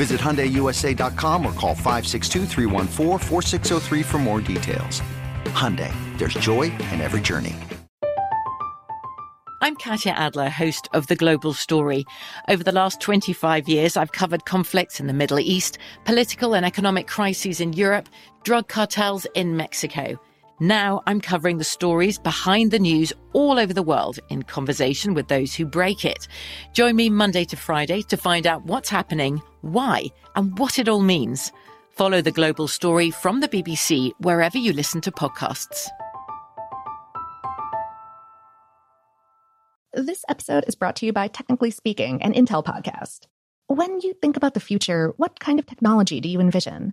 Visit HyundaiUSA.com or call 562-314-4603 for more details. Hyundai, there's joy in every journey. I'm Katya Adler, host of The Global Story. Over the last 25 years, I've covered conflicts in the Middle East, political and economic crises in Europe, drug cartels in Mexico. Now I'm covering the stories behind the news all over the world in conversation with those who break it. Join me Monday to Friday to find out what's happening, why, and what it all means. Follow the global story from the BBC wherever you listen to podcasts. This episode is brought to you by Technically Speaking, an Intel podcast. When you think about the future, what kind of technology do you envision?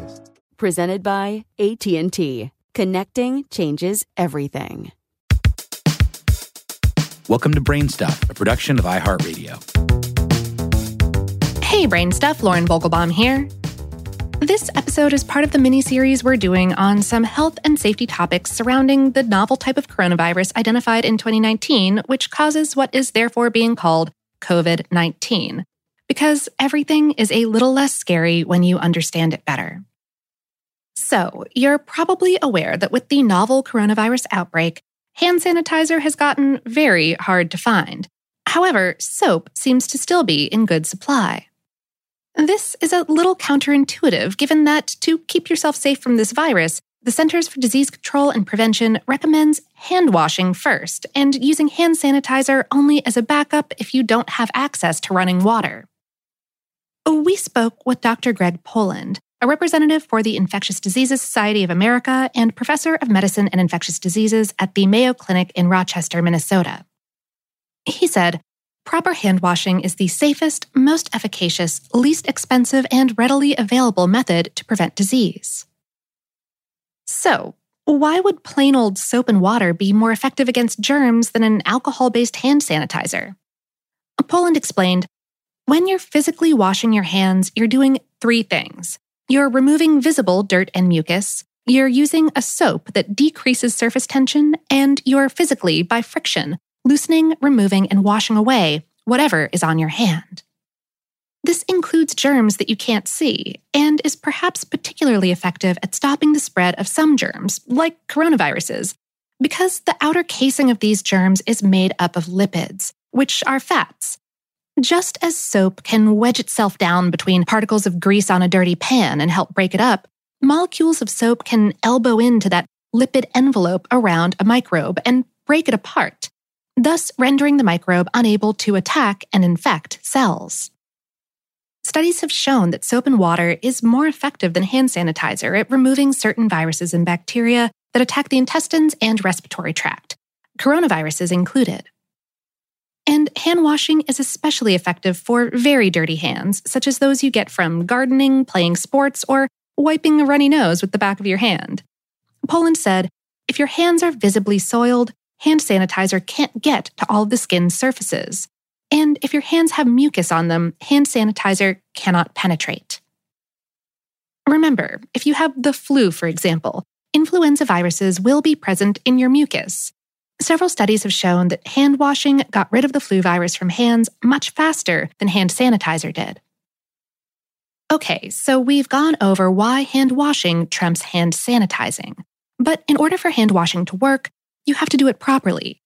presented by AT&T. Connecting changes everything. Welcome to Brainstuff, a production of iHeartRadio. Hey Brainstuff, Lauren Vogelbaum here. This episode is part of the mini-series we're doing on some health and safety topics surrounding the novel type of coronavirus identified in 2019, which causes what is therefore being called COVID-19. Because everything is a little less scary when you understand it better. So, you're probably aware that with the novel coronavirus outbreak, hand sanitizer has gotten very hard to find. However, soap seems to still be in good supply. This is a little counterintuitive given that to keep yourself safe from this virus, the Centers for Disease Control and Prevention recommends hand washing first and using hand sanitizer only as a backup if you don't have access to running water. We spoke with Dr. Greg Poland, a representative for the Infectious Diseases Society of America and professor of medicine and infectious diseases at the Mayo Clinic in Rochester, Minnesota. He said, Proper hand washing is the safest, most efficacious, least expensive, and readily available method to prevent disease. So, why would plain old soap and water be more effective against germs than an alcohol based hand sanitizer? Poland explained When you're physically washing your hands, you're doing three things you're removing visible dirt and mucus. You're using a soap that decreases surface tension, and you're physically, by friction, loosening, removing, and washing away whatever is on your hand. This includes germs that you can't see and is perhaps particularly effective at stopping the spread of some germs, like coronaviruses, because the outer casing of these germs is made up of lipids, which are fats, just as soap can wedge itself down between particles of grease on a dirty pan and help break it up, molecules of soap can elbow into that lipid envelope around a microbe and break it apart, thus rendering the microbe unable to attack and infect cells. Studies have shown that soap and water is more effective than hand sanitizer at removing certain viruses and bacteria that attack the intestines and respiratory tract, coronaviruses included. And hand washing is especially effective for very dirty hands, such as those you get from gardening, playing sports, or wiping a runny nose with the back of your hand. Poland said if your hands are visibly soiled, hand sanitizer can't get to all of the skin's surfaces. And if your hands have mucus on them, hand sanitizer cannot penetrate. Remember, if you have the flu, for example, influenza viruses will be present in your mucus. Several studies have shown that hand washing got rid of the flu virus from hands much faster than hand sanitizer did. Okay, so we've gone over why hand washing trumps hand sanitizing. But in order for hand washing to work, you have to do it properly.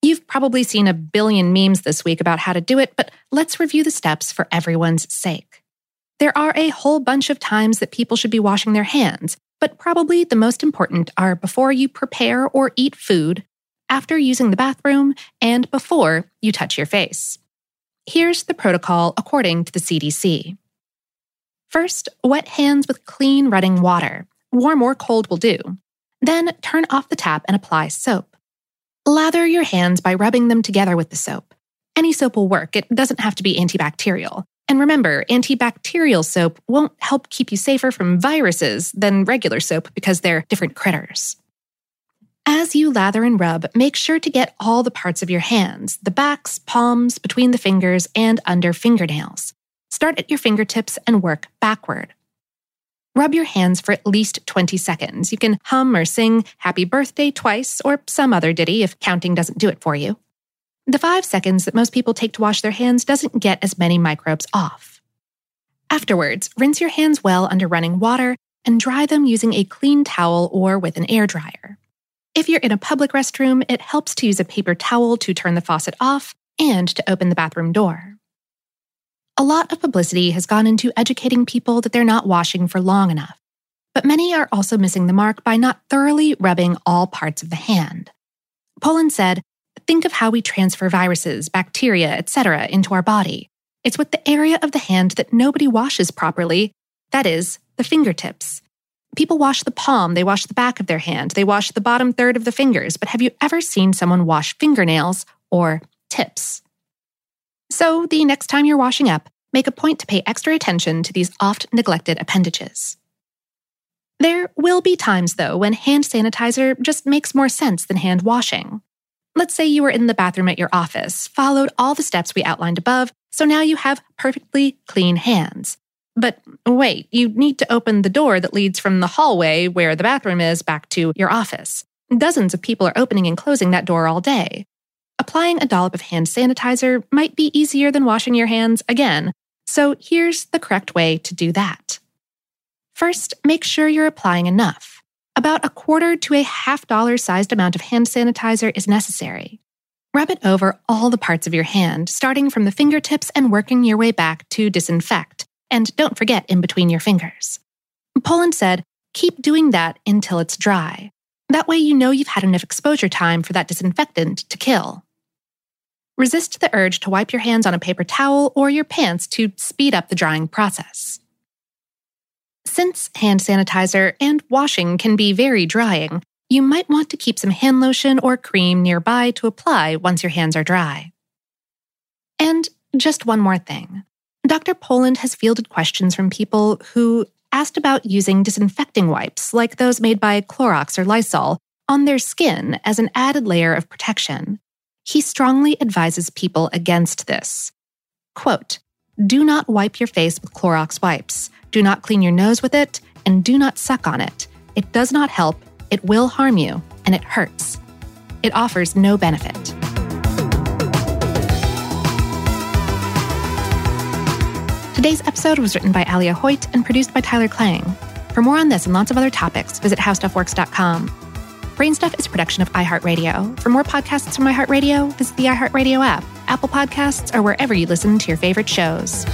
You've probably seen a billion memes this week about how to do it, but let's review the steps for everyone's sake. There are a whole bunch of times that people should be washing their hands, but probably the most important are before you prepare or eat food, after using the bathroom, and before you touch your face. Here's the protocol according to the CDC. First, wet hands with clean running water. Warm or cold will do. Then turn off the tap and apply soap. Lather your hands by rubbing them together with the soap. Any soap will work, it doesn't have to be antibacterial. And remember, antibacterial soap won't help keep you safer from viruses than regular soap because they're different critters. As you lather and rub, make sure to get all the parts of your hands the backs, palms, between the fingers, and under fingernails. Start at your fingertips and work backward. Rub your hands for at least 20 seconds. You can hum or sing Happy Birthday twice or some other ditty if counting doesn't do it for you. The five seconds that most people take to wash their hands doesn't get as many microbes off. Afterwards, rinse your hands well under running water and dry them using a clean towel or with an air dryer. If you're in a public restroom, it helps to use a paper towel to turn the faucet off and to open the bathroom door. A lot of publicity has gone into educating people that they're not washing for long enough, but many are also missing the mark by not thoroughly rubbing all parts of the hand. Poland said, Think of how we transfer viruses, bacteria, etc. into our body. It's with the area of the hand that nobody washes properly, that is, the fingertips. People wash the palm, they wash the back of their hand, they wash the bottom third of the fingers, but have you ever seen someone wash fingernails or tips? So, the next time you're washing up, make a point to pay extra attention to these oft neglected appendages. There will be times, though, when hand sanitizer just makes more sense than hand washing. Let's say you were in the bathroom at your office, followed all the steps we outlined above, so now you have perfectly clean hands. But wait, you need to open the door that leads from the hallway where the bathroom is back to your office. Dozens of people are opening and closing that door all day. Applying a dollop of hand sanitizer might be easier than washing your hands again, so here's the correct way to do that. First, make sure you're applying enough. About a quarter to a half dollar sized amount of hand sanitizer is necessary. Rub it over all the parts of your hand, starting from the fingertips and working your way back to disinfect. And don't forget in between your fingers. Poland said, keep doing that until it's dry. That way you know you've had enough exposure time for that disinfectant to kill. Resist the urge to wipe your hands on a paper towel or your pants to speed up the drying process. Since hand sanitizer and washing can be very drying, you might want to keep some hand lotion or cream nearby to apply once your hands are dry. And just one more thing. Dr. Poland has fielded questions from people who asked about using disinfecting wipes, like those made by Clorox or Lysol, on their skin as an added layer of protection. He strongly advises people against this. Quote, do not wipe your face with Clorox wipes. Do not clean your nose with it, and do not suck on it. It does not help, it will harm you, and it hurts. It offers no benefit. Today's episode was written by Alia Hoyt and produced by Tyler Klang. For more on this and lots of other topics, visit howstuffworks.com. Brainstuff is a production of iHeartRadio. For more podcasts from iHeartRadio, visit the iHeartRadio app, Apple Podcasts, or wherever you listen to your favorite shows.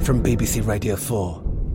From BBC Radio 4,